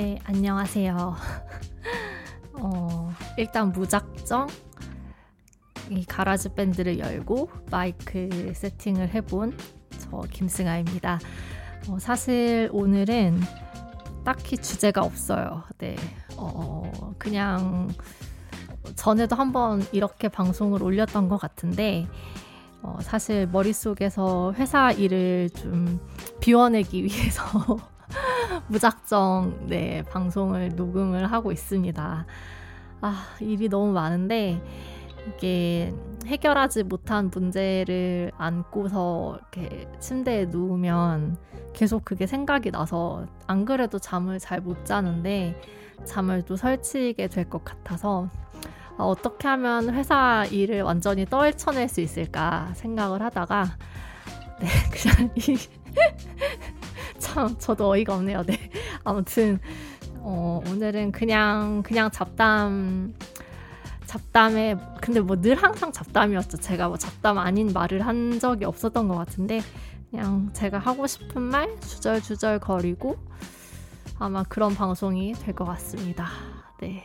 네, 안녕하세요. 어, 일단 무작정 이 가라즈 밴드를 열고 마이크 세팅을 해본 저 김승아입니다. 어, 사실 오늘은 딱히 주제가 없어요. 네, 어, 그냥 전에도 한번 이렇게 방송을 올렸던 것 같은데 어, 사실 머릿속에서 회사 일을 좀 비워내기 위해서 무작정 네 방송을 녹음을 하고 있습니다. 아 일이 너무 많은데 이게 해결하지 못한 문제를 안고서 이렇게 침대에 누우면 계속 그게 생각이 나서 안 그래도 잠을 잘 못 자는데 잠을 또 설치게 될 것 같아서 아, 어떻게 하면 회사 일을 완전히 떨쳐낼 수 있을까 생각을 하다가 네 그냥 이 참 저도 어이가 없네요. 네. 아무튼 어, 오늘은 그냥 그냥 잡담 잡담에 근데 뭐 늘 항상 잡담이었죠. 제가 뭐 잡담 아닌 말을 한 적이 없었던 것 같은데 그냥 제가 하고 싶은 말 주절주절 거리고 아마 그런 방송이 될 것 같습니다. 네.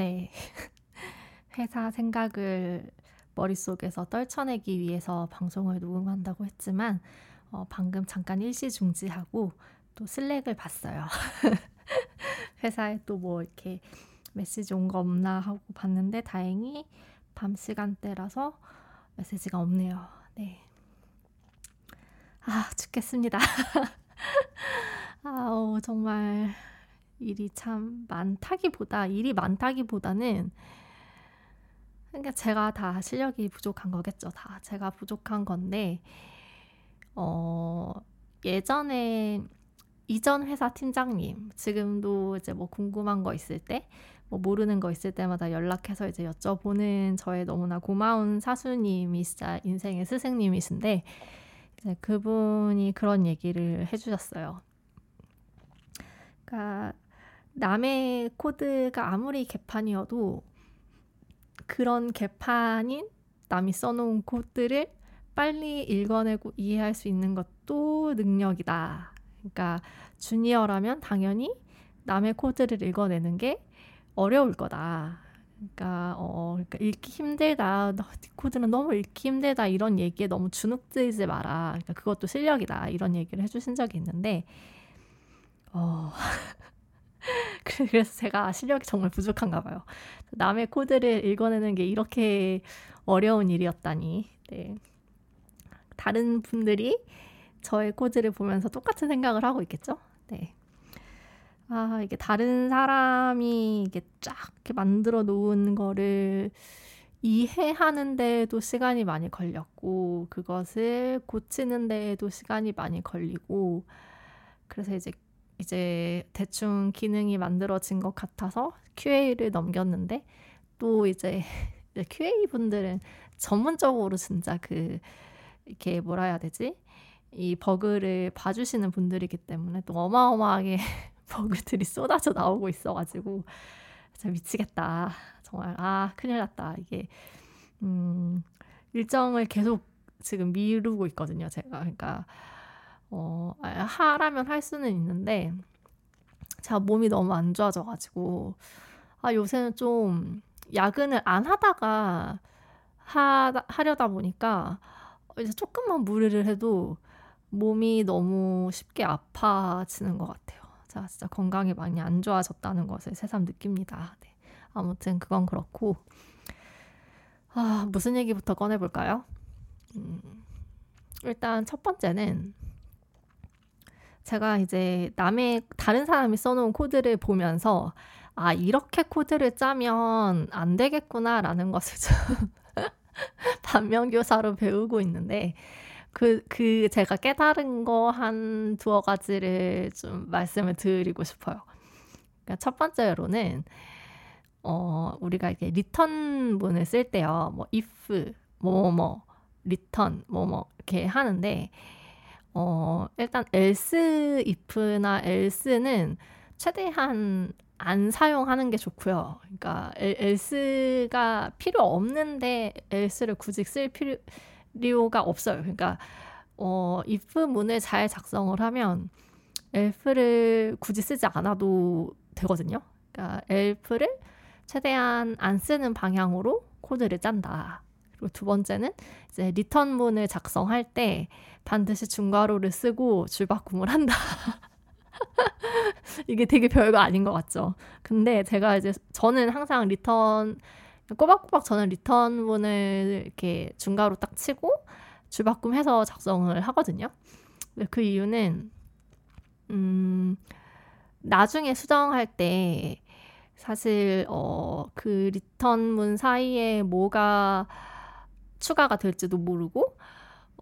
네. 회사 생각을 머릿속에서 떨쳐내기 위해서 방송을 녹음한다고 했지만 어, 방금 잠깐 일시 중지하고 또 슬랙을 봤어요. 회사에 또 뭐 이렇게 메시지 온 거 없나 하고 봤는데 다행히 밤 시간대라서 메시지가 없네요. 네. 아, 죽겠습니다. 아우, 정말 일이 참 많다기보다 일이 많다기보다는 그러니까 제가 다 실력이 부족한 거겠죠. 다 제가 부족한 건데 어 예전에 이전 회사 팀장님 지금도 이제 뭐 궁금한 거 있을 때 뭐 모르는 거 있을 때마다 연락해서 이제 여쭤보는 저의 너무나 고마운 사수님이 진짜 인생의 스승님이신데 이제 그분이 그런 얘기를 해주셨어요. 그러니까 남의 코드가 아무리 개판이어도 그런 개판인 남이 써놓은 코드를 빨리 읽어내고 이해할 수 있는 것도 능력이다. 그러니까 주니어라면 당연히 남의 코드를 읽어내는 게 어려울 거다. 그러니까 어 그러니까 읽기 힘들다. 코드는 너무 읽기 힘들다. 이런 얘기에 너무 주눅들지 마라. 그러니까 그것도 실력이다. 이런 얘기를 해주신 적이 있는데 어 그래서 제가 실력이 정말 부족한가 봐요. 남의 코드를 읽어내는 게 이렇게 어려운 일이었다니. 네. 다른 분들이 저의 코드를 보면서 똑같은 생각을 하고 있겠죠? 네. 아, 이게 다른 사람이 이게 쫙 이렇게 만들어 놓은 거를 이해하는 데에도 시간이 많이 걸렸고, 그것을 고치는 데에도 시간이 많이 걸리고, 그래서 이제 이제 대충 기능이 만들어진 것 같아서 QA를 넘겼는데 또 이제 QA 분들은 전문적으로 진짜 그 이렇게 뭐라 해야 되지? 이 버그를 봐주시는 분들이기 때문에 또 어마어마하게 버그들이 쏟아져 나오고 있어가지고 진짜 미치겠다. 정말 아 큰일 났다. 이게 음 일정을 계속 지금 미루고 있거든요. 제가 그러니까 어, 하라면 할 수는 있는데, 제가 몸이 너무 안 좋아져가지고, 아, 요새는 좀 야근을 안 하다가 하, 하려다 보니까, 이제 조금만 무리를 해도 몸이 너무 쉽게 아파지는 것 같아요. 제가 진짜 건강이 많이 안 좋아졌다는 것을 새삼 느낍니다. 네. 아무튼 그건 그렇고 아, 무슨 얘기부터 꺼내볼까요? 음, 일단 첫 번째는 제가 이제 남의 다른 사람이 써놓은 코드를 보면서 아 이렇게 코드를 짜면 안 되겠구나라는 것을 좀 반면교사로 배우고 있는데 그, 그 제가 깨달은 거 한 두어 가지를 좀 말씀을 드리고 싶어요. 그러니까 첫 번째로는 어, 우리가 이렇게 return 문을 쓸 때요. 뭐 if 뭐뭐 뭐, return 뭐뭐 이렇게 하는데 어, 일단 else if나 else는 최대한 안 사용하는 게 좋고요. 그러니까 else가 필요 없는데 else를 굳이 쓸 필요 필요가 없어요. 그러니까 어, if 문을 잘 작성을 하면 else를 굳이 쓰지 않아도 되거든요. 그러니까 else를 최대한 안 쓰는 방향으로 코드를 짠다. 그리고 두 번째는 이제 return 문을 작성할 때 반드시 중괄호를 쓰고 줄바꿈을 한다. 이게 되게 별거 아닌 것 같죠. 근데 제가 이제 저는 항상 return 꼬박꼬박 저는 return문을 이렇게 중괄호 딱 치고 줄바꿈해서 작성을 하거든요. 그 이유는 음 나중에 수정할 때 사실 어 그 리턴문 사이에 뭐가 추가가 될지도 모르고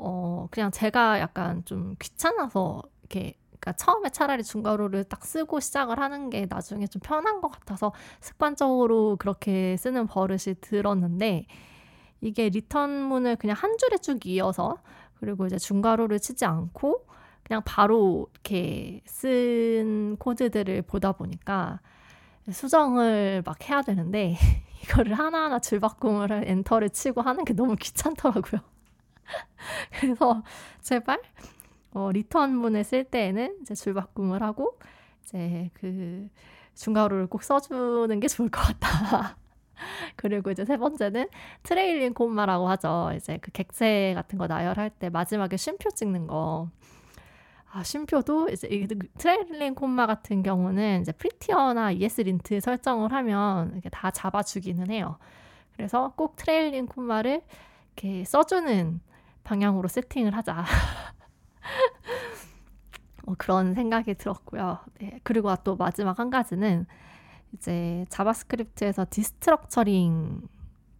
어 그냥 제가 약간 좀 귀찮아서 이렇게 그러니까 처음에 차라리 중괄호를 딱 쓰고 시작을 하는 게 나중에 좀 편한 것 같아서 습관적으로 그렇게 쓰는 버릇이 들었는데 이게 return문을 그냥 한 줄에 쭉 이어서 그리고 이제 중괄호를 치지 않고 그냥 바로 이렇게 쓴 코드들을 보다 보니까 수정을 막 해야 되는데 이거를 하나하나 줄바꿈을 enter를 치고 하는 게 너무 귀찮더라고요. 그래서 제발 어, return문을 쓸 때에는 이제 줄 바꿈을 하고 이제 그 중괄호를 꼭 써주는 게 좋을 것 같다. 그리고 이제 세 번째는 trailing comma라고 하죠. 이제 그 객체 같은 거 나열할 때 마지막에 쉼표 찍는 거. 아, 쉼표도 이제 trailing comma 같은 경우는 이제 Prettier나 ESLint 설정을 하면 이렇게 다 잡아주기는 해요. 그래서 꼭 trailing comma를 이렇게 써주는 방향으로 세팅을 하자. 뭐 그런 생각이 들었고요. 네. 그리고 또 마지막 한 가지는 이제 자바스크립트에서 destructuring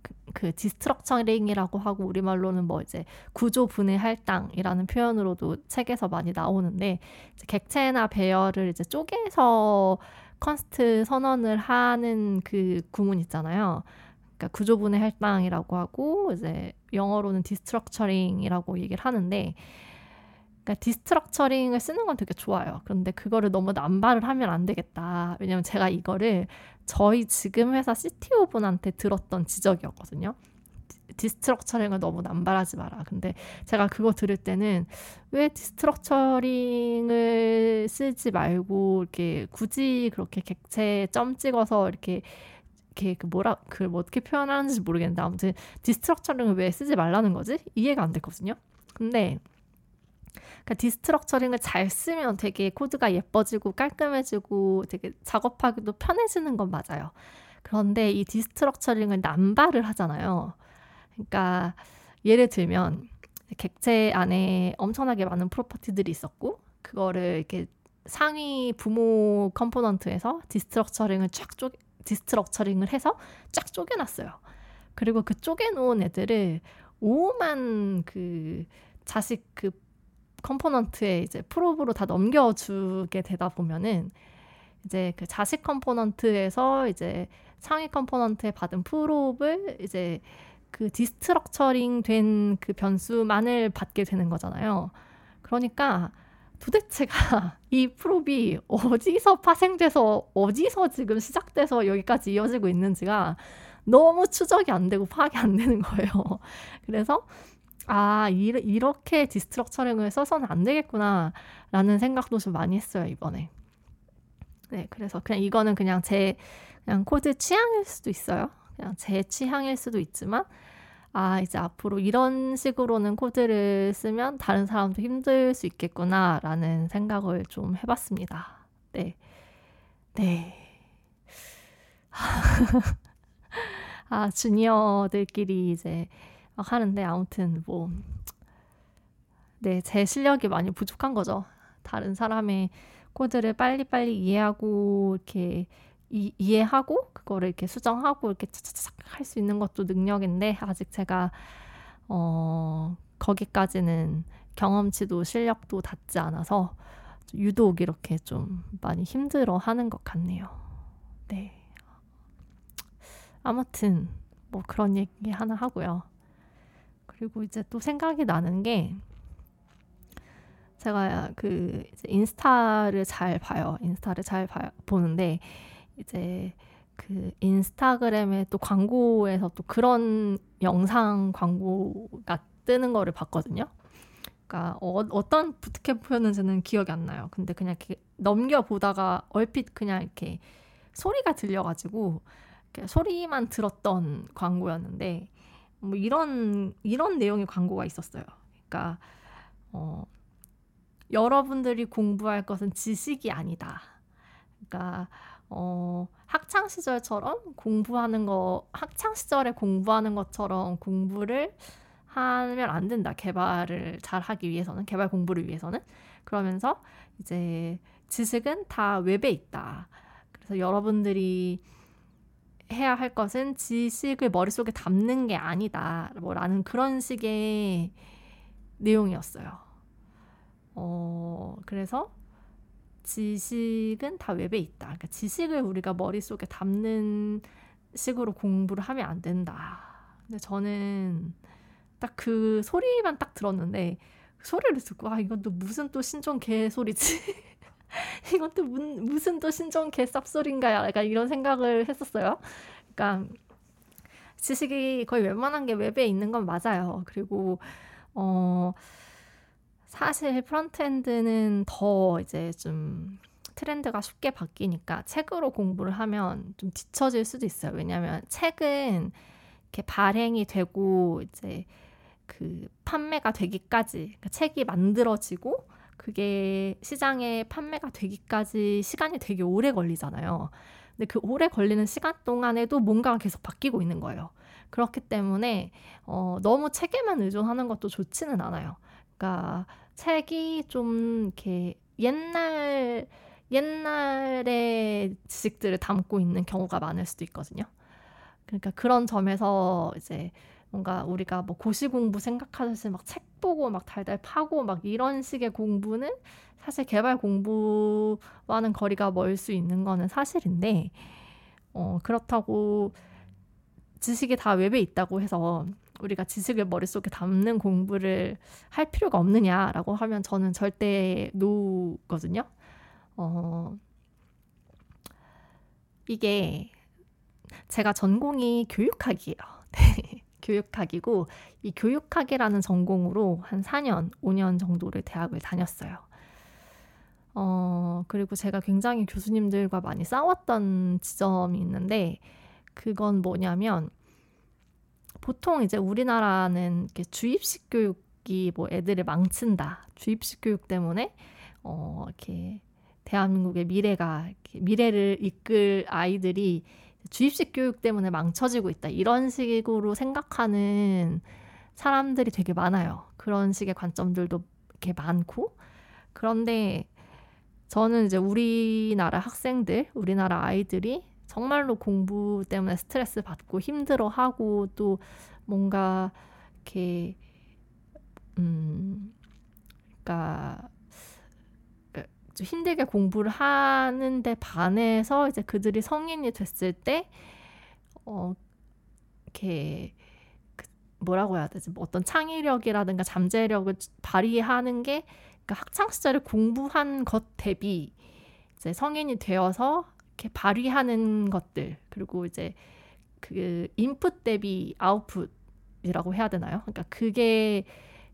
그, 그 destructuring이라고 하고 우리말로는 뭐 이제 구조 분해 할당이라는 표현으로도 책에서 많이 나오는데 객체나 배열을 이제 쪼개서 const 선언을 하는 그 구문 있잖아요. 그러니까 구조 분해 할당이라고 하고 이제 영어로는 destructuring이라고 얘기를 하는데 그러니까 destructuring을 쓰는 건 되게 좋아요. 그런데 그거를 너무 남발을 하면 안 되겠다. 왜냐면 제가 이거를 저희 지금 회사 CTO 분한테 들었던 지적이었거든요. destructuring을 너무 남발하지 마라. 근데 제가 그거 들을 때는 왜 destructuring을 쓰지 말고 이렇게 굳이 그렇게 객체 점 찍어서 이렇게 이렇게 그 뭐라 그걸 뭐 어떻게 표현하는지 모르겠는데 아무튼 destructuring을 왜 쓰지 말라는 거지? 이해가 안 됐거든요. 근데 그러니까 destructuring을 잘 쓰면 되게 코드가 예뻐지고 깔끔해지고 되게 작업하기도 편해지는 건 맞아요. 그런데 이 destructuring을 남발을 하잖아요. 그러니까 예를 들면 객체 안에 엄청나게 많은 property들이 있었고 그거를 이렇게 상위 부모 component에서 destructuring을 쫙 쪼, destructuring을 해서 쫙 쪼개놨어요. 그리고 그 쪼개놓은 애들을 오만 그 자식 그 component에 이제 prop으로 다 넘겨주게 되다 보면은 이제 그 자식 component에서 이제 상위 component에 받은 prop을 이제 그 destructuring 된 그 변수만을 받게 되는 거잖아요. 그러니까 도대체가 이 prop이 어디서 파생돼서 어디서 지금 시작돼서 여기까지 이어지고 있는지가 너무 추적이 안 되고 파악이 안 되는 거예요. 그래서 아, 이, 이렇게 destructuring을 써서는 안 되겠구나라는 생각도 좀 많이 했어요, 이번에. 네, 그래서 그냥 이거는 그냥 제 그냥 코드 취향일 수도 있어요. 그냥 제 취향일 수도 있지만 아, 이제 앞으로 이런 식으로는 코드를 쓰면 다른 사람도 힘들 수 있겠구나라는 생각을 좀 해봤습니다. 네. 네. 아, 주니어들끼리 이제 막 하는데 아무튼 뭐 네, 제 실력이 많이 부족한 거죠. 다른 사람의 코드를 빨리빨리 이해하고 이렇게 이, 이해하고 그거를 이렇게 수정하고 이렇게 차차차차 할 수 있는 것도 능력인데 아직 제가 어 거기까지는 경험치도 실력도 닿지 않아서 유독 이렇게 좀 많이 힘들어 하는 것 같네요. 네. 아무튼 뭐 그런 얘기 하나 하고요. 그리고 이제 또 생각이 나는 게 제가 그 인스타를 잘 봐요. 인스타를 잘 봐, 보는데 이제 그 인스타그램에 또 광고에서 또 그런 영상 광고가 뜨는 거를 봤거든요. 그러니까 어, 떤 부트캠프였는지는 기억이 안 나요. 근데 그냥 넘겨 보다가 얼핏 그냥 이렇게 소리가 들려가지고 소리만 들었던 광고였는데 뭐 이런 이런 내용의 광고가 있었어요. 그러니까 어, 여러분들이 공부할 것은 지식이 아니다. 그러니까 어, 학창 시절처럼 공부하는 거 학창 시절에 공부하는 것처럼 공부를 하면 안 된다. 개발을 잘 하기 위해서는 개발 공부를 위해서는 그러면서 이제 지식은 다 웹에 있다. 그래서 여러분들이 해야 할 것은 지식을 머릿속에 담는 게 아니다. 뭐라는 그런 식의 내용이었어요. 어, 그래서 지식은 다 웹에 있다. 그러니까 지식을 우리가 머릿속에 담는 식으로 공부를 하면 안 된다. 근데 저는 딱 그 소리만 딱 들었는데 그 소리를 듣고 아 이건 또 무슨 또 신종 개 소리지? 이건 또 문, 무슨 또 신종 개 쌉소리인가 약간 이런 생각을 했었어요. 그러니까 지식이 거의 웬만한 게 웹에 있는 건 맞아요. 그리고 어 사실 frontend는 더 이제 좀 트렌드가 쉽게 바뀌니까 책으로 공부를 하면 좀 뒤처질 수도 있어요. 왜냐하면 책은 이렇게 발행이 되고 이제 그 판매가 되기까지 그러니까 책이 만들어지고 그게 시장에 판매가 되기까지 시간이 되게 오래 걸리잖아요. 근데 그 오래 걸리는 시간 동안에도 뭔가가 계속 바뀌고 있는 거예요. 그렇기 때문에 어, 너무 책에만 의존하는 것도 좋지는 않아요. 그러니까 책이 좀 이렇게 옛날 옛날의 지식들을 담고 있는 경우가 많을 수도 있거든요. 그러니까 그런 점에서 이제 뭔가 우리가 뭐 고시 공부 생각하듯이 막 책 보고 막 달달 파고 막 이런 식의 공부는 사실 개발 공부와는 거리가 멀 수 있는 거는 사실인데 어 그렇다고 지식이 다 웹에 있다고 해서 우리가 지식을 머릿속에 담는 공부를 할 필요가 없느냐라고 하면 저는 절대 노거든요. 어, 이게 제가 전공이 교육학이에요. 네, 교육학이고 이 교육학이라는 전공으로 한 4년, 5년 정도를 대학을 다녔어요. 어, 그리고 제가 굉장히 교수님들과 많이 싸웠던 지점이 있는데 그건 뭐냐면 보통 이제 우리나라는 이렇게 주입식 교육이 뭐 애들을 망친다. 주입식 교육 때문에 어 이렇게 대한민국의 미래가 이렇게 미래를 이끌 아이들이 주입식 교육 때문에 망쳐지고 있다. 이런 식으로 생각하는 사람들이 되게 많아요. 그런 식의 관점들도 이렇게 많고 그런데 저는 이제 우리나라 학생들, 우리나라 아이들이 정말로 공부 때문에 스트레스 받고 힘들어 하고 또 뭔가 이렇게 음 그러니까 좀 힘들게 공부를 하는데 반해서 이제 그들이 성인이 됐을 때 어 이렇게 그 뭐라고 해야 되지? 뭐 어떤 창의력이라든가 잠재력을 발휘하는 게 그러니까 학창 시절에 공부한 것 대비 이제 성인이 되어서 이렇게 발휘하는 것들 그리고 이제 그 인풋 대비 아웃풋이라고 해야 되나요? 그러니까 그게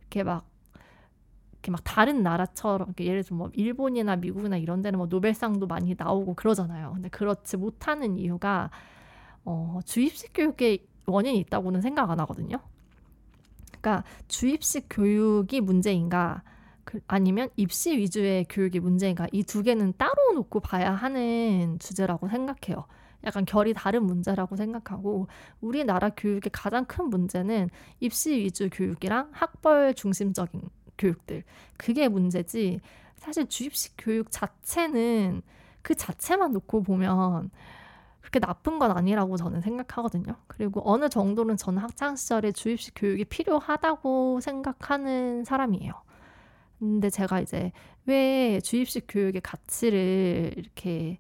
이렇게 막 이렇게 막 다른 나라처럼 예를 들어 뭐 일본이나 미국이나 이런 데는 뭐 노벨상도 많이 나오고 그러잖아요. 근데 그렇지 못하는 이유가 어, 주입식 교육에 원인이 있다고는 생각 안 하거든요. 그러니까 주입식 교육이 문제인가 그, 아니면 입시 위주의 교육이 문제인가 이 두 개는 따로 놓고 봐야 하는 주제라고 생각해요. 약간 결이 다른 문제라고 생각하고 우리나라 교육의 가장 큰 문제는 입시 위주 교육이랑 학벌 중심적인 교육들 그게 문제지 사실 주입식 교육 자체는 그 자체만 놓고 보면 그렇게 나쁜 건 아니라고 저는 생각하거든요. 그리고 어느 정도는 저는 학창 시절에 주입식 교육이 필요하다고 생각하는 사람이에요. 근데 제가 이제 왜 주입식 교육의 가치를 이렇게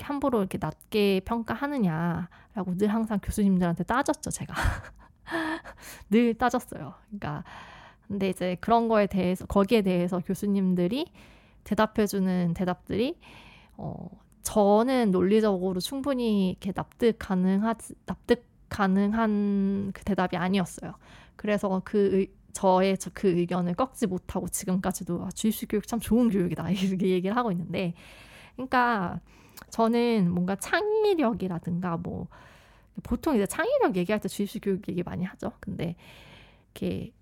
함부로 이렇게 낮게 평가하느냐라고 늘 항상 교수님들한테 따졌죠, 제가. 늘 따졌어요. 그러니까 근데 이제 그런 거에 대해서 거기에 대해서 교수님들이 대답해 주는 대답들이 어 저는 논리적으로 충분히 이렇게 납득 가능하 납득 가능한 그 대답이 아니었어요. 그래서 그 의, 저의 그 의견을 꺾지 못하고 지금까지도 아, 주입식 교육 참 좋은 교육이다 이렇게 얘기를 하고 있는데, 그러니까 저는 뭔가 창의력이라든가 뭐 보통 이제 창의력 얘기할 때 주입식 교육 얘기 많이 하죠. 근데 이렇게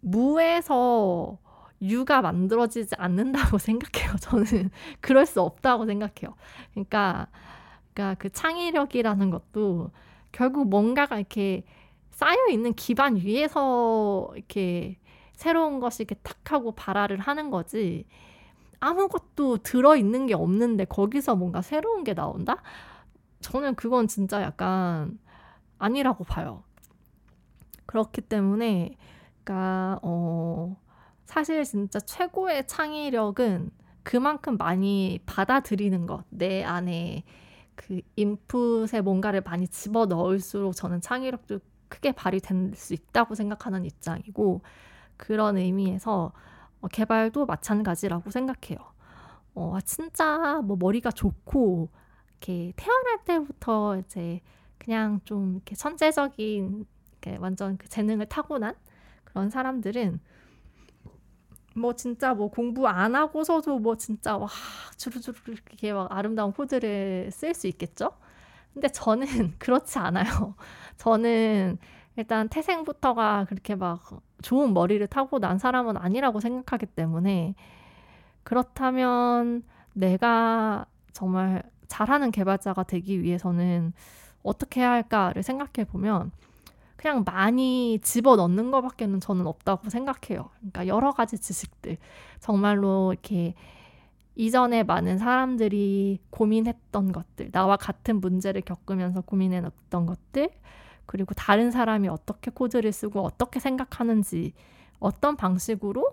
무에서 유가 만들어지지 않는다고 생각해요. 저는 그럴 수 없다고 생각해요. 그러니까, 그러니까 그 창의력이라는 것도 결국 뭔가가 이렇게 쌓여 있는 기반 위에서 이렇게 새로운 것이 이렇게 탁 하고 발화를 하는 거지. 아무것도 들어 있는 게 없는데 거기서 뭔가 새로운 게 나온다? 저는 그건 진짜 약간 아니라고 봐요. 그렇기 때문에 그러니까 어 사실 진짜 최고의 창의력은 그만큼 많이 받아들이는 것, 내 안에 그 인풋에 뭔가를 많이 집어 넣을수록 저는 창의력도 크게 발휘될 수 있다고 생각하는 입장이고 그런 의미에서 어, 개발도 마찬가지라고 생각해요. 어, 아, 진짜 뭐 머리가 좋고 이렇게 태어날 때부터 이제 그냥 좀 이렇게 천재적인 이렇게 완전 그 재능을 타고난 그런 사람들은 뭐 진짜 뭐 공부 안 하고서도 뭐 진짜 와 주르주르 이렇게 막 아름다운 코드를 쓸 수 있겠죠? 근데 저는 그렇지 않아요. 저는 일단 태생부터가 그렇게 막 좋은 머리를 타고 난 사람은 아니라고 생각하기 때문에 그렇다면 내가 정말 잘하는 개발자가 되기 위해서는 어떻게 해야 할까를 생각해 보면 그냥 많이 집어 넣는 것밖에는 저는 없다고 생각해요. 그러니까 여러 가지 지식들. 정말로 이렇게 이전에 많은 사람들이 고민했던 것들, 나와 같은 문제를 겪으면서 고민해놨던 것들, 그리고 다른 사람이 어떻게 코드를 쓰고 어떻게 생각하는지, 어떤 방식으로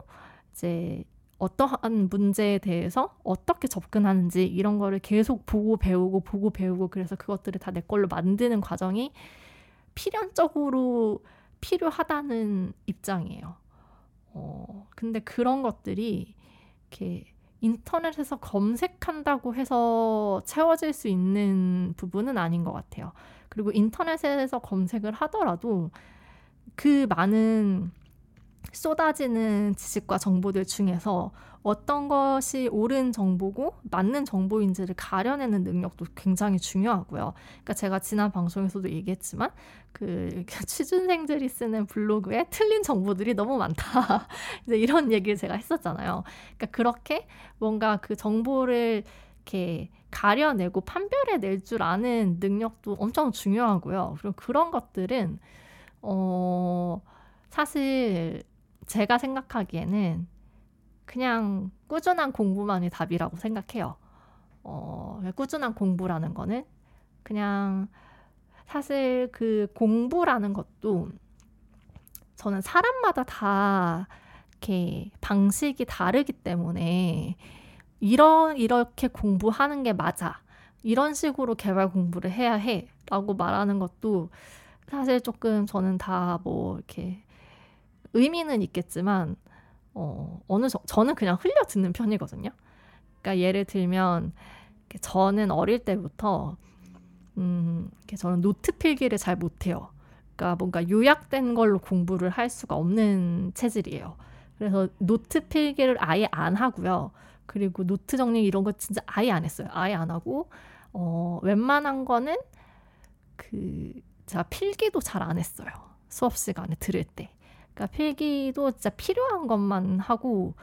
이제 어떠한 문제에 대해서 어떻게 접근하는지 이런 거를 계속 보고 배우고 보고 배우고 그래서 그것들을 다 내 걸로 만드는 과정이 필연적으로 필요하다는 입장이에요. 어, 근데 그런 것들이 이렇게 인터넷에서 검색한다고 해서 채워질 수 있는 부분은 아닌 것 같아요. 그리고 인터넷에서 검색을 하더라도 그 많은 쏟아지는 지식과 정보들 중에서 어떤 것이 옳은 정보고 맞는 정보인지를 가려내는 능력도 굉장히 중요하고요. 그러니까 제가 지난 방송에서도 얘기했지만 그 취준생들이 쓰는 블로그에 틀린 정보들이 너무 많다. 이제 이런 얘기를 제가 했었잖아요. 그러니까 그렇게 뭔가 그 정보를 이렇게 가려내고 판별해낼 줄 아는 능력도 엄청 중요하고요. 그리고 그런 것들은 어 사실 제가 생각하기에는 그냥 꾸준한 공부만이 답이라고 생각해요. 어, 꾸준한 공부라는 거는 그냥 사실 그 공부라는 것도 저는 사람마다 다 이렇게 방식이 다르기 때문에 이런 이렇게 공부하는 게 맞아. 이런 식으로 개발 공부를 해야 해. 라고 말하는 것도 사실 조금 저는 다 뭐 이렇게 의미는 있겠지만 어, 어느 정 저는 그냥 흘려 듣는 편이거든요. 그러니까 예를 들면 저는 어릴 때부터 음, 저는 노트 필기를 잘 못해요. 그러니까 뭔가 요약된 걸로 공부를 할 수가 없는 체질이에요. 그래서 노트 필기를 아예 안 하고요. 그리고 노트 정리 이런 거 진짜 아예 안 했어요. 아예 안 하고 어, 웬만한 거는 그 제가 필기도 잘 안 했어요. 수업 시간에 들을 때. 그러니까 필기도 진짜 필요한 것만 하고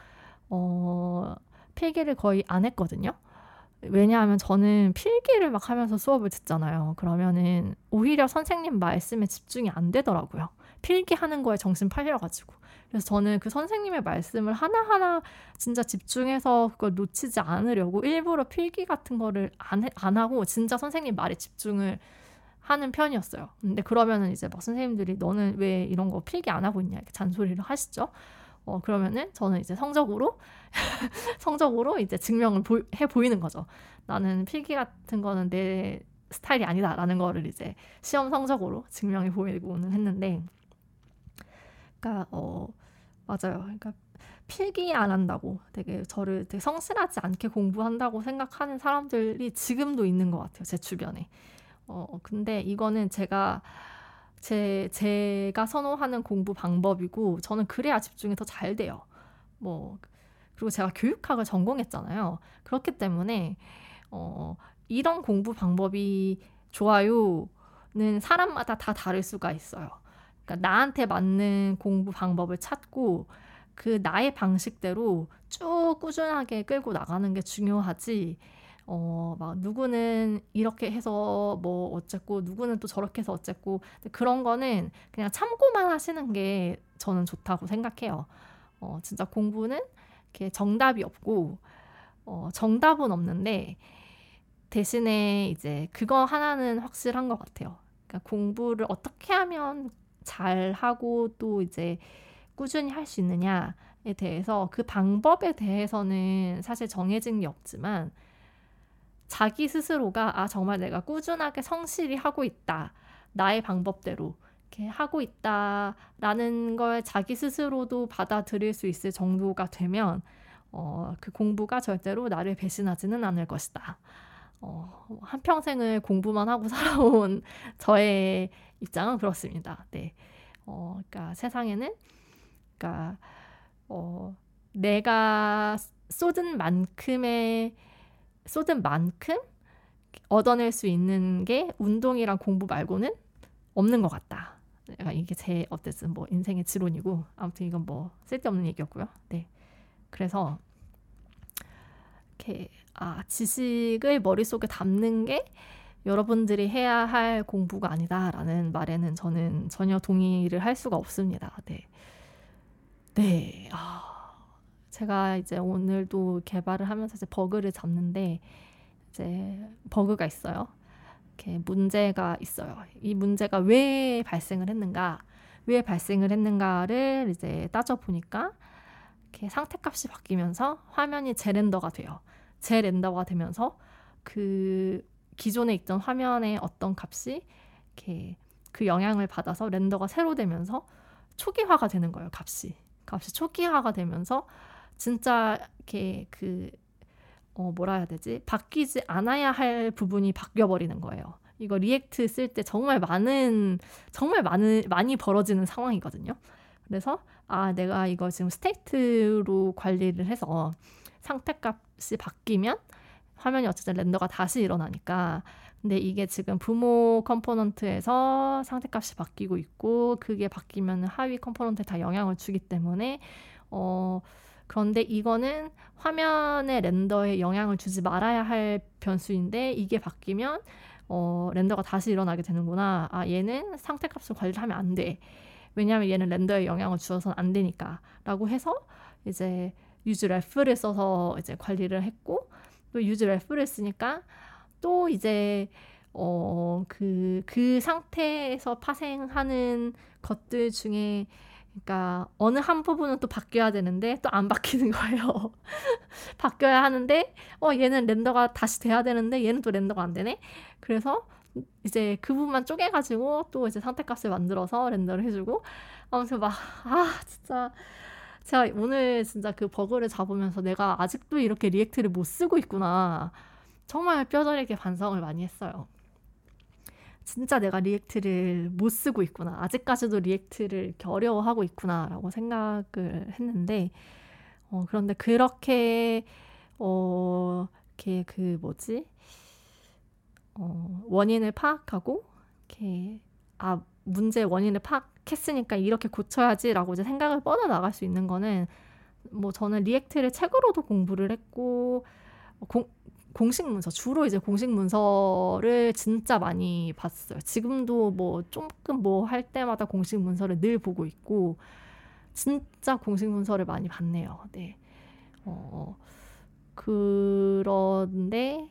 어 필기를 거의 안 했거든요. 왜냐하면 저는 필기를 막 하면서 수업을 듣잖아요. 그러면은 오히려 선생님 말씀에 집중이 안 되더라고요. 필기하는 거에 정신 팔려가지고. 그래서 저는 그 선생님의 말씀을 하나하나 진짜 집중해서 그걸 놓치지 않으려고 일부러 필기 같은 거를 안, 해, 안 하고 진짜 선생님 말에 집중을 하는 편이었어요. 근데 그러면은 이제 막 선생님들이 너는 왜 이런 거 필기 안 하고 있냐 이렇게 잔소리를 하시죠. 어, 그러면은 저는 이제 성적으로, 성적으로 이제 증명을 보, 해 보이는 거죠. 나는 필기 같은 거는 내 스타일이 아니다라는 거를 이제 시험 성적으로 증명해 보이고는 했는데, 그러니까, 어, 맞아요. 그러니까 필기 안 한다고 되게 저를 되게 성실하지 않게 공부한다고 생각하는 사람들이 지금도 있는 것 같아요. 제 주변에. 어, 근데 이거는 제가 제, 제가 선호하는 공부 방법이고, 저는 그래야 집중이 더 잘 돼요. 뭐, 그리고 제가 교육학을 전공했잖아요. 그렇기 때문에, 어, 이런 공부 방법이 좋아요는 사람마다 다 다를 수가 있어요. 그러니까 나한테 맞는 공부 방법을 찾고, 그 나의 방식대로 쭉 꾸준하게 끌고 나가는 게 중요하지, 어, 막 누구는 이렇게 해서 뭐 어쨌고 누구는 또 저렇게 해서 어쨌고 그런 거는 그냥 참고만 하시는 게 저는 좋다고 생각해요. 어, 진짜 공부는 이렇게 정답이 없고 어, 정답은 없는데 대신에 이제 그거 하나는 확실한 것 같아요. 그러니까 공부를 어떻게 하면 잘 하고 또 이제 꾸준히 할 수 있느냐에 대해서 그 방법에 대해서는 사실 정해진 게 없지만 자기 스스로가 아 정말 내가 꾸준하게 성실히 하고 있다 나의 방법대로 이렇게 하고 있다라는 걸 자기 스스로도 받아들일 수 있을 정도가 되면 어, 그 공부가 절대로 나를 배신하지는 않을 것이다. 어, 한 평생을 공부만 하고 살아온 저의 입장은 그렇습니다. 네. 어, 그러니까 세상에는, 그러니까, 어, 내가 쏟은 만큼의 쏟은 만큼 얻어낼 수 있는 게 운동이랑 공부 말고는 없는 것 같다. 이게 제 어쨌든 뭐 인생의 지론이고 아무튼 이건 뭐 쓸데없는 얘기였고요. 네. 그래서 이렇게 아 지식을 머릿속에 담는 게 여러분들이 해야 할 공부가 아니다라는 말에는 저는 전혀 동의를 할 수가 없습니다. 네. 네. 아. 제가 이제 오늘도 개발을 하면서 이제 버그를 잡는데 이제 버그가 있어요. 이렇게 문제가 있어요. 이 문제가 왜 발생을 했는가, 왜 발생을 했는가를 이제 따져 보니까 이렇게 상태값이 바뀌면서 화면이 재렌더가 돼요. 재렌더가 되면서 그 기존에 있던 화면의 어떤 값이 이렇게 그 영향을 받아서 렌더가 새로 되면서 초기화가 되는 거예요. 값이 값이 초기화가 되면서 진짜 이렇게 그 어, 뭐라 해야 되지? 바뀌지 않아야 할 부분이 바뀌어 버리는 거예요. 이거 React 쓸 때 정말 많은 정말 많은 많이 벌어지는 상황이거든요. 그래서 아 내가 이거 지금 state로 관리를 해서 상태값이 바뀌면 화면이 어쨌든 render가 다시 일어나니까 근데 이게 지금 부모 component에서 상태값이 바뀌고 있고 그게 바뀌면 하위 component에 다 영향을 주기 때문에 어 그런데 이거는 화면의 render에 영향을 주지 말아야 할 변수인데 이게 바뀌면 어, 렌더가 다시 일어나게 되는구나. 아, 얘는 상태 값을 관리하면 안 돼. 왜냐하면 얘는 렌더에 영향을 주어서는 안 되니까. 라고 해서 이제 유즈 레프를 써서 이제 관리를 했고 또 유즈 레프를 쓰니까 또 이제 어, 그, 그 상태에서 파생하는 것들 중에 그러니까 어느 한 부분은 또 바뀌어야 되는데 또 안 바뀌는 거예요. 바뀌어야 하는데 어 얘는 render가 다시 돼야 되는데 얘는 또 render가 안 되네. 그래서 이제 그 부분만 쪼개가지고 또 이제 상태값을 만들어서 render를 해주고 아무튼 막 아 진짜 제가 오늘 진짜 그 버그를 잡으면서 내가 아직도 이렇게 React를 못 쓰고 있구나 정말 뼈저리게 반성을 많이 했어요. 진짜 내가 React를 못 쓰고 있구나. 아직까지도 React를 어려워하고 있구나라고 생각을 했는데, 어, 그런데 그렇게, 어, 이렇게 그 뭐지? 어, 원인을 파악하고, 이렇게, 아, 문제 원인을 파악했으니까 이렇게 고쳐야지라고 이제 생각을 뻗어나갈 수 있는 거는, 뭐 저는 React를 책으로도 공부를 했고, 공, 공식 문서 주로 이제 공식 문서를 진짜 많이 봤어요. 지금도 뭐 조금 뭐 할 때마다 공식 문서를 늘 보고 있고 진짜 공식 문서를 많이 봤네요. 네. 어, 그런데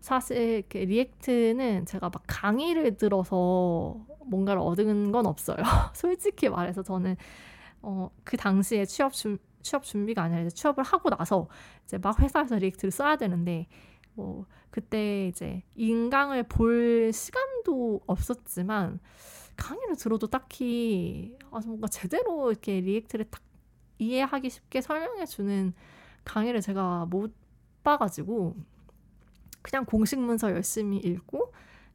사실 React는 제가 막 강의를 들어서 뭔가를 얻은 건 없어요. 솔직히 말해서 저는 어, 그 당시에 취업 준 취업 준비가 아니라 이제 취업을 하고 나서 이제 막 회사에서 React를 써야 되는데 뭐 그때 이제 인강을 볼 시간도 없었지만 강의를 들어도 딱히 아 뭔가 제대로 이렇게 React를 딱 이해하기 쉽게 설명해 주는 강의를 제가 못 봐가지고 그냥 공식 문서 열심히 읽고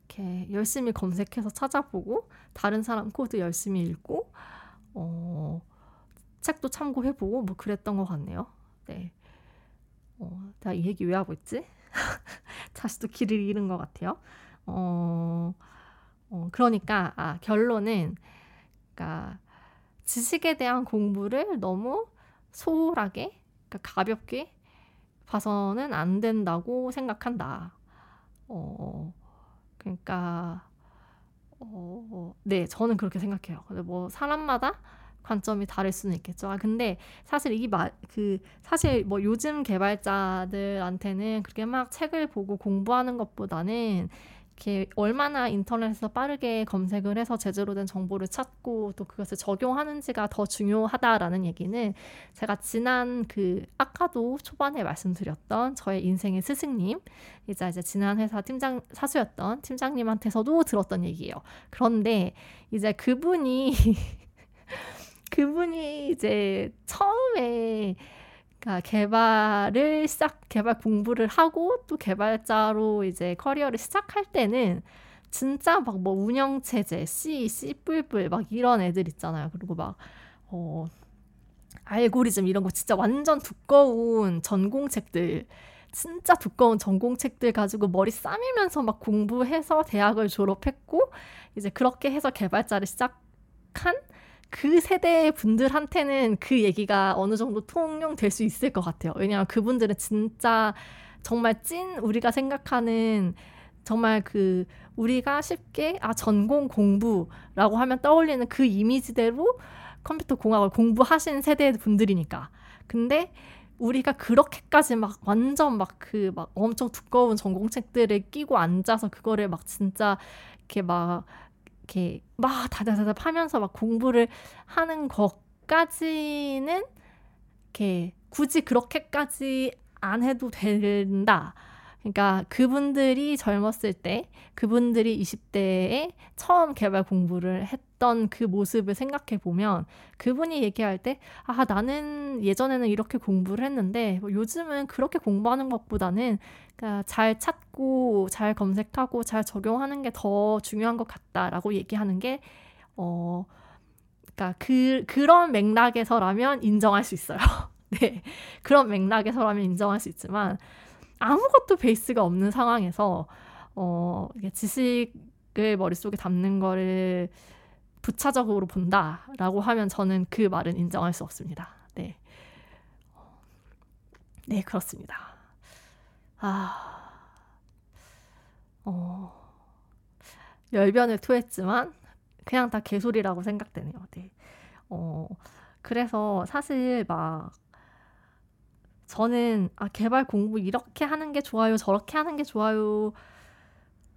이렇게 열심히 검색해서 찾아보고 다른 사람 코드 열심히 읽고 어 책도 참고해보고 뭐 그랬던 것 같네요. 네. 어, 나이 얘기 왜 하고 있지? 다시 또 길을 잃은 것 같아요. 어, 어 그러니까 아, 결론은 그러니까 지식에 대한 공부를 너무 소홀하게, 그러니까 가볍게 봐서는 안 된다고 생각한다. 어, 그러니까 어, 네, 저는 그렇게 생각해요. 근데 뭐 사람마다 관점이 다를 수는 있겠죠. 아, 근데 사실 이게 마, 그 사실 뭐 요즘 개발자들한테는 그렇게 막 책을 보고 공부하는 것보다는 이렇게 얼마나 인터넷에서 빠르게 검색을 해서 제대로 된 정보를 찾고 또 그것을 적용하는지가 더 중요하다라는 얘기는 제가 지난 그 아까도 초반에 말씀드렸던 저의 인생의 스승님 이제 이제 지난 회사 팀장 사수였던 팀장님한테서도 들었던 얘기예요. 그런데 이제 그분이 그분이 이제 처음에 그러니까 개발을 시작 개발 공부를 하고 또 개발자로 이제 커리어를 시작할 때는 진짜 막 뭐 운영 체제 C, C 막 이런 애들 있잖아요. 그리고 막 어, 알고리즘 이런 거 진짜 완전 두꺼운 전공책들 진짜 두꺼운 전공책들 가지고 머리 싸매면서 막 공부해서 대학을 졸업했고 이제 그렇게 해서 개발자를 시작한 그 세대 분들한테는 그 얘기가 어느 정도 통용될 수 있을 것 같아요. 왜냐하면 그분들은 진짜 정말 찐 우리가 생각하는 정말 그 우리가 쉽게 아 전공 공부라고 하면 떠올리는 그 이미지대로 컴퓨터 공학을 공부하신 세대 분들이니까. 근데 우리가 그렇게까지 막 완전 막 그막 그막 엄청 두꺼운 전공책들을 끼고 앉아서 그거를 막 진짜 이렇게 막 이렇게 막 다다다다 파면서 막 공부를 하는 것까지는 이렇게 굳이 그렇게까지 안 해도 된다. 그러니까 그분들이 젊었을 때, 그분들이 20대에 처음 개발 공부를 했던 그 모습을 생각해 보면 그분이 얘기할 때, 아, 나는 예전에는 이렇게 공부를 했는데 뭐 요즘은 그렇게 공부하는 것보다는 그러니까 잘 찾고 잘 검색하고 잘 적용하는 게 더 중요한 것 같다라고 얘기하는 게, 어, 그러니까 그, 그런 맥락에서라면 인정할 수 있어요. 네. 그런 맥락에서라면 인정할 수 있지만, 아무것도 베이스가 없는 상황에서 어, 지식을 머릿속에 담는 거를 부차적으로 본다라고 하면 저는 그 말은 인정할 수 없습니다. 네. 네, 그렇습니다. 아, 어, 열변을 토했지만 그냥 다 개소리라고 생각되네요. 네. 어, 그래서 사실 막 저는 아, 개발 공부 이렇게 하는 게 좋아요, 저렇게 하는 게 좋아요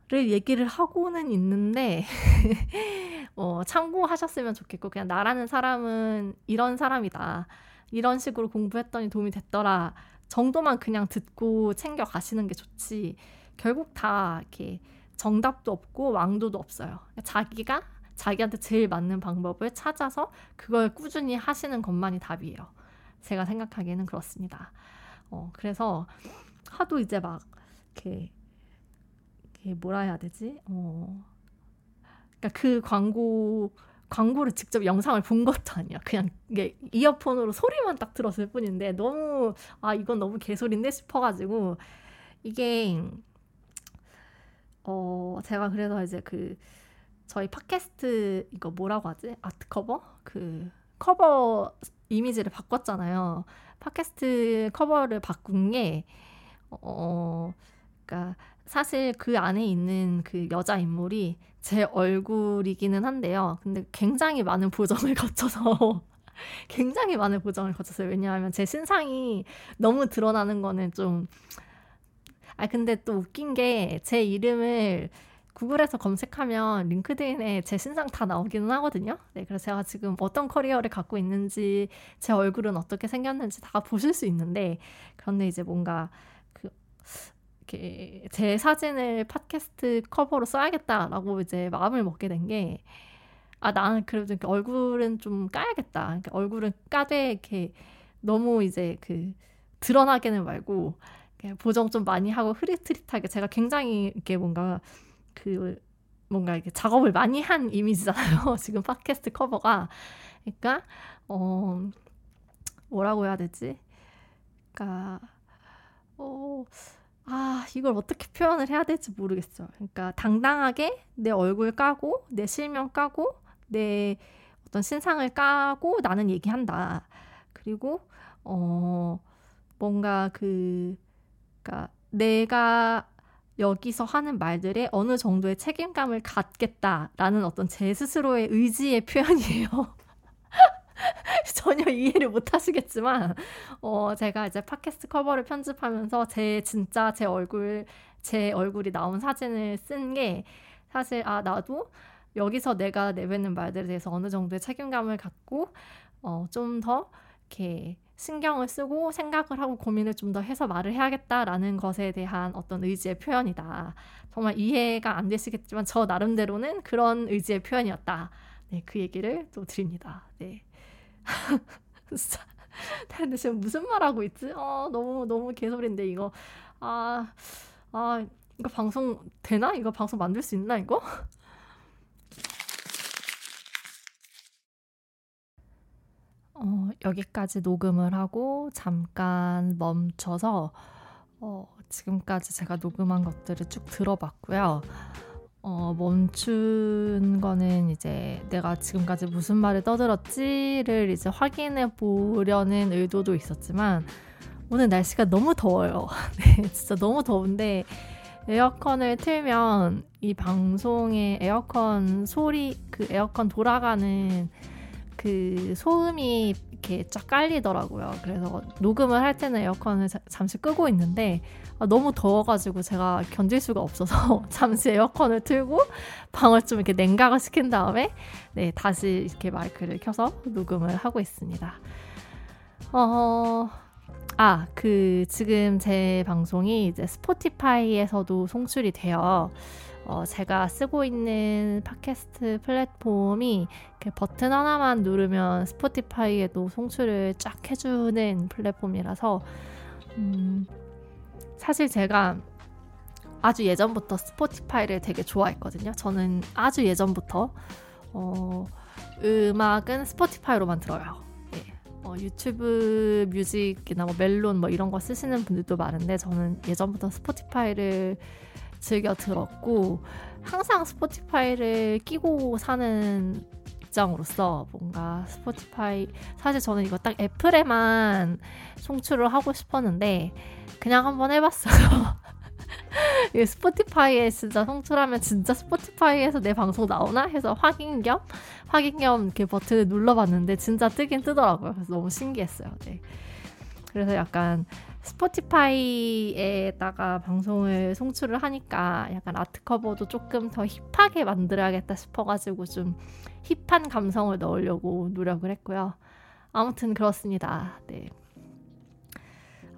를 얘기를 하고는 있는데 어, 참고하셨으면 좋겠고 그냥 나라는 사람은 이런 사람이다. 이런 식으로 공부했더니 도움이 됐더라. 정도만 그냥 듣고 챙겨 가시는 게 좋지. 결국 다 이렇게 정답도 없고 왕도도 없어요. 자기가 자기한테 제일 맞는 방법을 찾아서 그걸 꾸준히 하시는 것만이 답이에요. 제가 생각하기에는 그렇습니다. 어, 그래서 하도 이제 막 이렇게, 이렇게 뭐라 해야 되지? 어, 그러니까 그 광고 광고를 직접 영상을 본 것도 아니야. 그냥 이게 이어폰으로 소리만 딱 들었을 뿐인데 너무 아 이건 너무 개소리인데 싶어가지고 이게 어 제가 그래서 이제 그 저희 팟캐스트 이거 뭐라고 하지? 아트 커버 그 커버 이미지를 바꿨잖아요. 팟캐스트 커버를 바꾼 게 어, 그러니까 사실 그 안에 있는 그 여자 인물이 제 얼굴이기는 한데요. 근데 굉장히 많은 보정을 거쳐서 굉장히 많은 보정을 거쳤어요. 왜냐하면 제 신상이 너무 드러나는 거는 좀 아, 근데 또 웃긴 게 제 이름을 구글에서 검색하면 링크드인에 제 신상 다 나오기는 하거든요. 네, 그래서 제가 지금 어떤 커리어를 갖고 있는지, 제 얼굴은 어떻게 생겼는지 다 보실 수 있는데, 그런데 이제 뭔가 그, 이렇게 제 사진을 팟캐스트 커버로 써야겠다라고 이제 마음을 먹게 된 게, 아, 나는 그래도 얼굴은 좀 까야겠다. 그러니까 얼굴은 까되 이렇게 너무 이제 그 드러나게는 말고, 보정 좀 많이 하고 흐릿흐릿하게 제가 굉장히 이렇게 뭔가 그 뭔가 이렇게 작업을 많이 한 이미지잖아요. 지금 팟캐스트 커버가. 그러니까 어 뭐라고 해야 되지? 그러니까 어 아, 이걸 어떻게 표현을 해야 될지 모르겠어요. 그러니까 당당하게 내 얼굴 까고 내 실명 까고 내 어떤 신상을 까고 나는 얘기한다. 그리고 어 뭔가 그 그러니까 내가 여기서 하는 말들에 어느 정도의 책임감을 갖겠다라는 어떤 제 스스로의 의지의 표현이에요. 전혀 이해를 못 하시겠지만, 어, 제가 이제 팟캐스트 커버를 편집하면서 제 진짜 제 얼굴, 제 얼굴이 나온 사진을 쓴 게 사실, 아, 나도 여기서 내가 내뱉는 말들에 대해서 어느 정도의 책임감을 갖고, 어, 좀 더 이렇게 신경을 쓰고 생각을 하고 고민을 좀 더 해서 말을 해야겠다라는 것에 대한 어떤 의지의 표현이다. 정말 이해가 안 되시겠지만 저 나름대로는 그런 의지의 표현이었다. 네, 그 얘기를 또 드립니다. 네. 진짜. 근데 지금 무슨 말 하고 있지? 어, 너무 너무 개소리인데 이거. 아, 아, 이거 방송 되나? 이거 방송 만들 수 있나 이거? 어, 여기까지 녹음을 하고 잠깐 멈춰서 어, 지금까지 제가 녹음한 것들을 쭉 들어봤고요. 어, 멈춘 거는 이제 내가 지금까지 무슨 말을 떠들었지를 이제 확인해 보려는 의도도 있었지만 오늘 날씨가 너무 더워요. 네, 진짜 너무 더운데 에어컨을 틀면 이 방송의 에어컨 소리, 그 에어컨 돌아가는 그 소음이 이렇게 쫙 깔리더라고요. 그래서 녹음을 할 때는 에어컨을 자, 잠시 끄고 있는데 아, 너무 더워가지고 제가 견딜 수가 없어서 잠시 에어컨을 틀고 방을 좀 이렇게 냉각을 시킨 다음에 네 다시 이렇게 마이크를 켜서 녹음을 하고 있습니다. 어. 아, 그, 지금 제 방송이 이제 스포티파이에서도 송출이 돼요. 어, 제가 쓰고 있는 팟캐스트 플랫폼이 버튼 하나만 누르면 스포티파이에도 송출을 쫙 해주는 플랫폼이라서 음, 사실 제가 아주 예전부터 스포티파이를 되게 좋아했거든요. 저는 아주 예전부터 어, 음악은 스포티파이로만 들어요. 네. 어, 유튜브 뮤직이나 뭐 멜론 뭐 이런 거 쓰시는 분들도 많은데 저는 예전부터 스포티파이를 즐겨 들었고 항상 스포티파이를 끼고 사는 입장으로서 뭔가 스포티파이 사실 저는 이거 딱 애플에만 송출을 하고 싶었는데 그냥 한번 해봤어요. 스포티파이에 진짜 송출하면 진짜 스포티파이에서 내 방송 나오나 해서 확인 겸 확인 겸 이렇게 버튼을 눌러봤는데 진짜 뜨긴 뜨더라고요. 그래서 너무 신기했어요. 네. 그래서 약간 스포티파이에다가 방송을 송출을 하니까 약간 아트 커버도 조금 더 힙하게 만들어야겠다 싶어가지고 좀 힙한 감성을 넣으려고 노력을 했고요. 아무튼 그렇습니다. 네.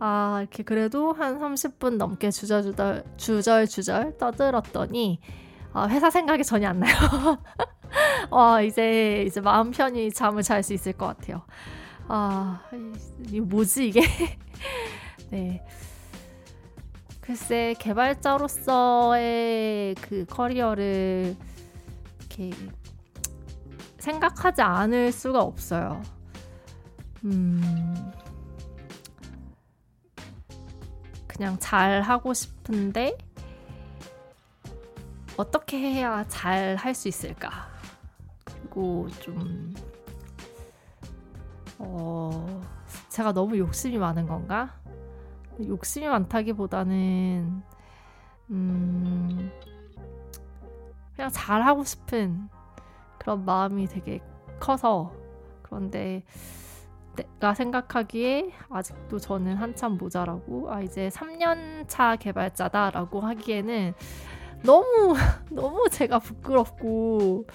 아, 이렇게 그래도 한 30분 넘게 주절주절, 주절주절 떠들었더니, 아, 회사 생각이 전혀 안 나요. 와, 이제, 이제 마음 편히 잠을 잘 수 있을 것 같아요. 아, 이 뭐지, 이게? 네. 글쎄 개발자로서의 그 커리어를 이렇게 생각하지 않을 수가 없어요. 음, 그냥 잘 하고 싶은데 어떻게 해야 잘 할 수 있을까? 그리고 좀 어, 제가 너무 욕심이 많은 건가? 욕심이 많다기보다는 음 그냥 잘 하고 싶은 그런 마음이 되게 커서 그런데 내가 생각하기에 아직도 저는 한참 모자라고 아 이제 3년차 개발자다라고 하기에는 너무 너무 제가 부끄럽고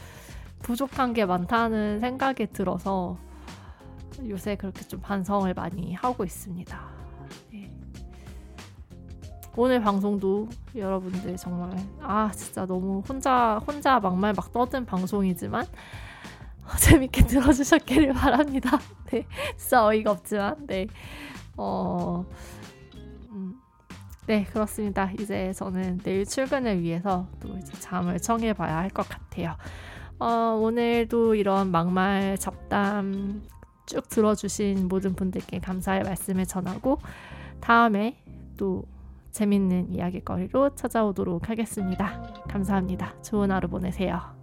부족한 게 많다는 생각이 들어서 요새 그렇게 좀 반성을 많이 하고 있습니다. 네. 오늘 방송도 여러분들 정말 아 진짜 너무 혼자 혼자 막말 막 떠든 방송이지만 재밌게 들어주셨기를 바랍니다. 네, 진짜 어이가 없지만 네, 어, 음, 네 그렇습니다. 이제 저는 내일 출근을 위해서 또 이제 잠을 청해봐야 할 것 같아요. 어, 오늘도 이런 막말 잡담 쭉 들어주신 모든 분들께 감사의 말씀을 전하고 다음에 또 재밌는 이야기거리로 찾아오도록 하겠습니다. 감사합니다. 좋은 하루 보내세요.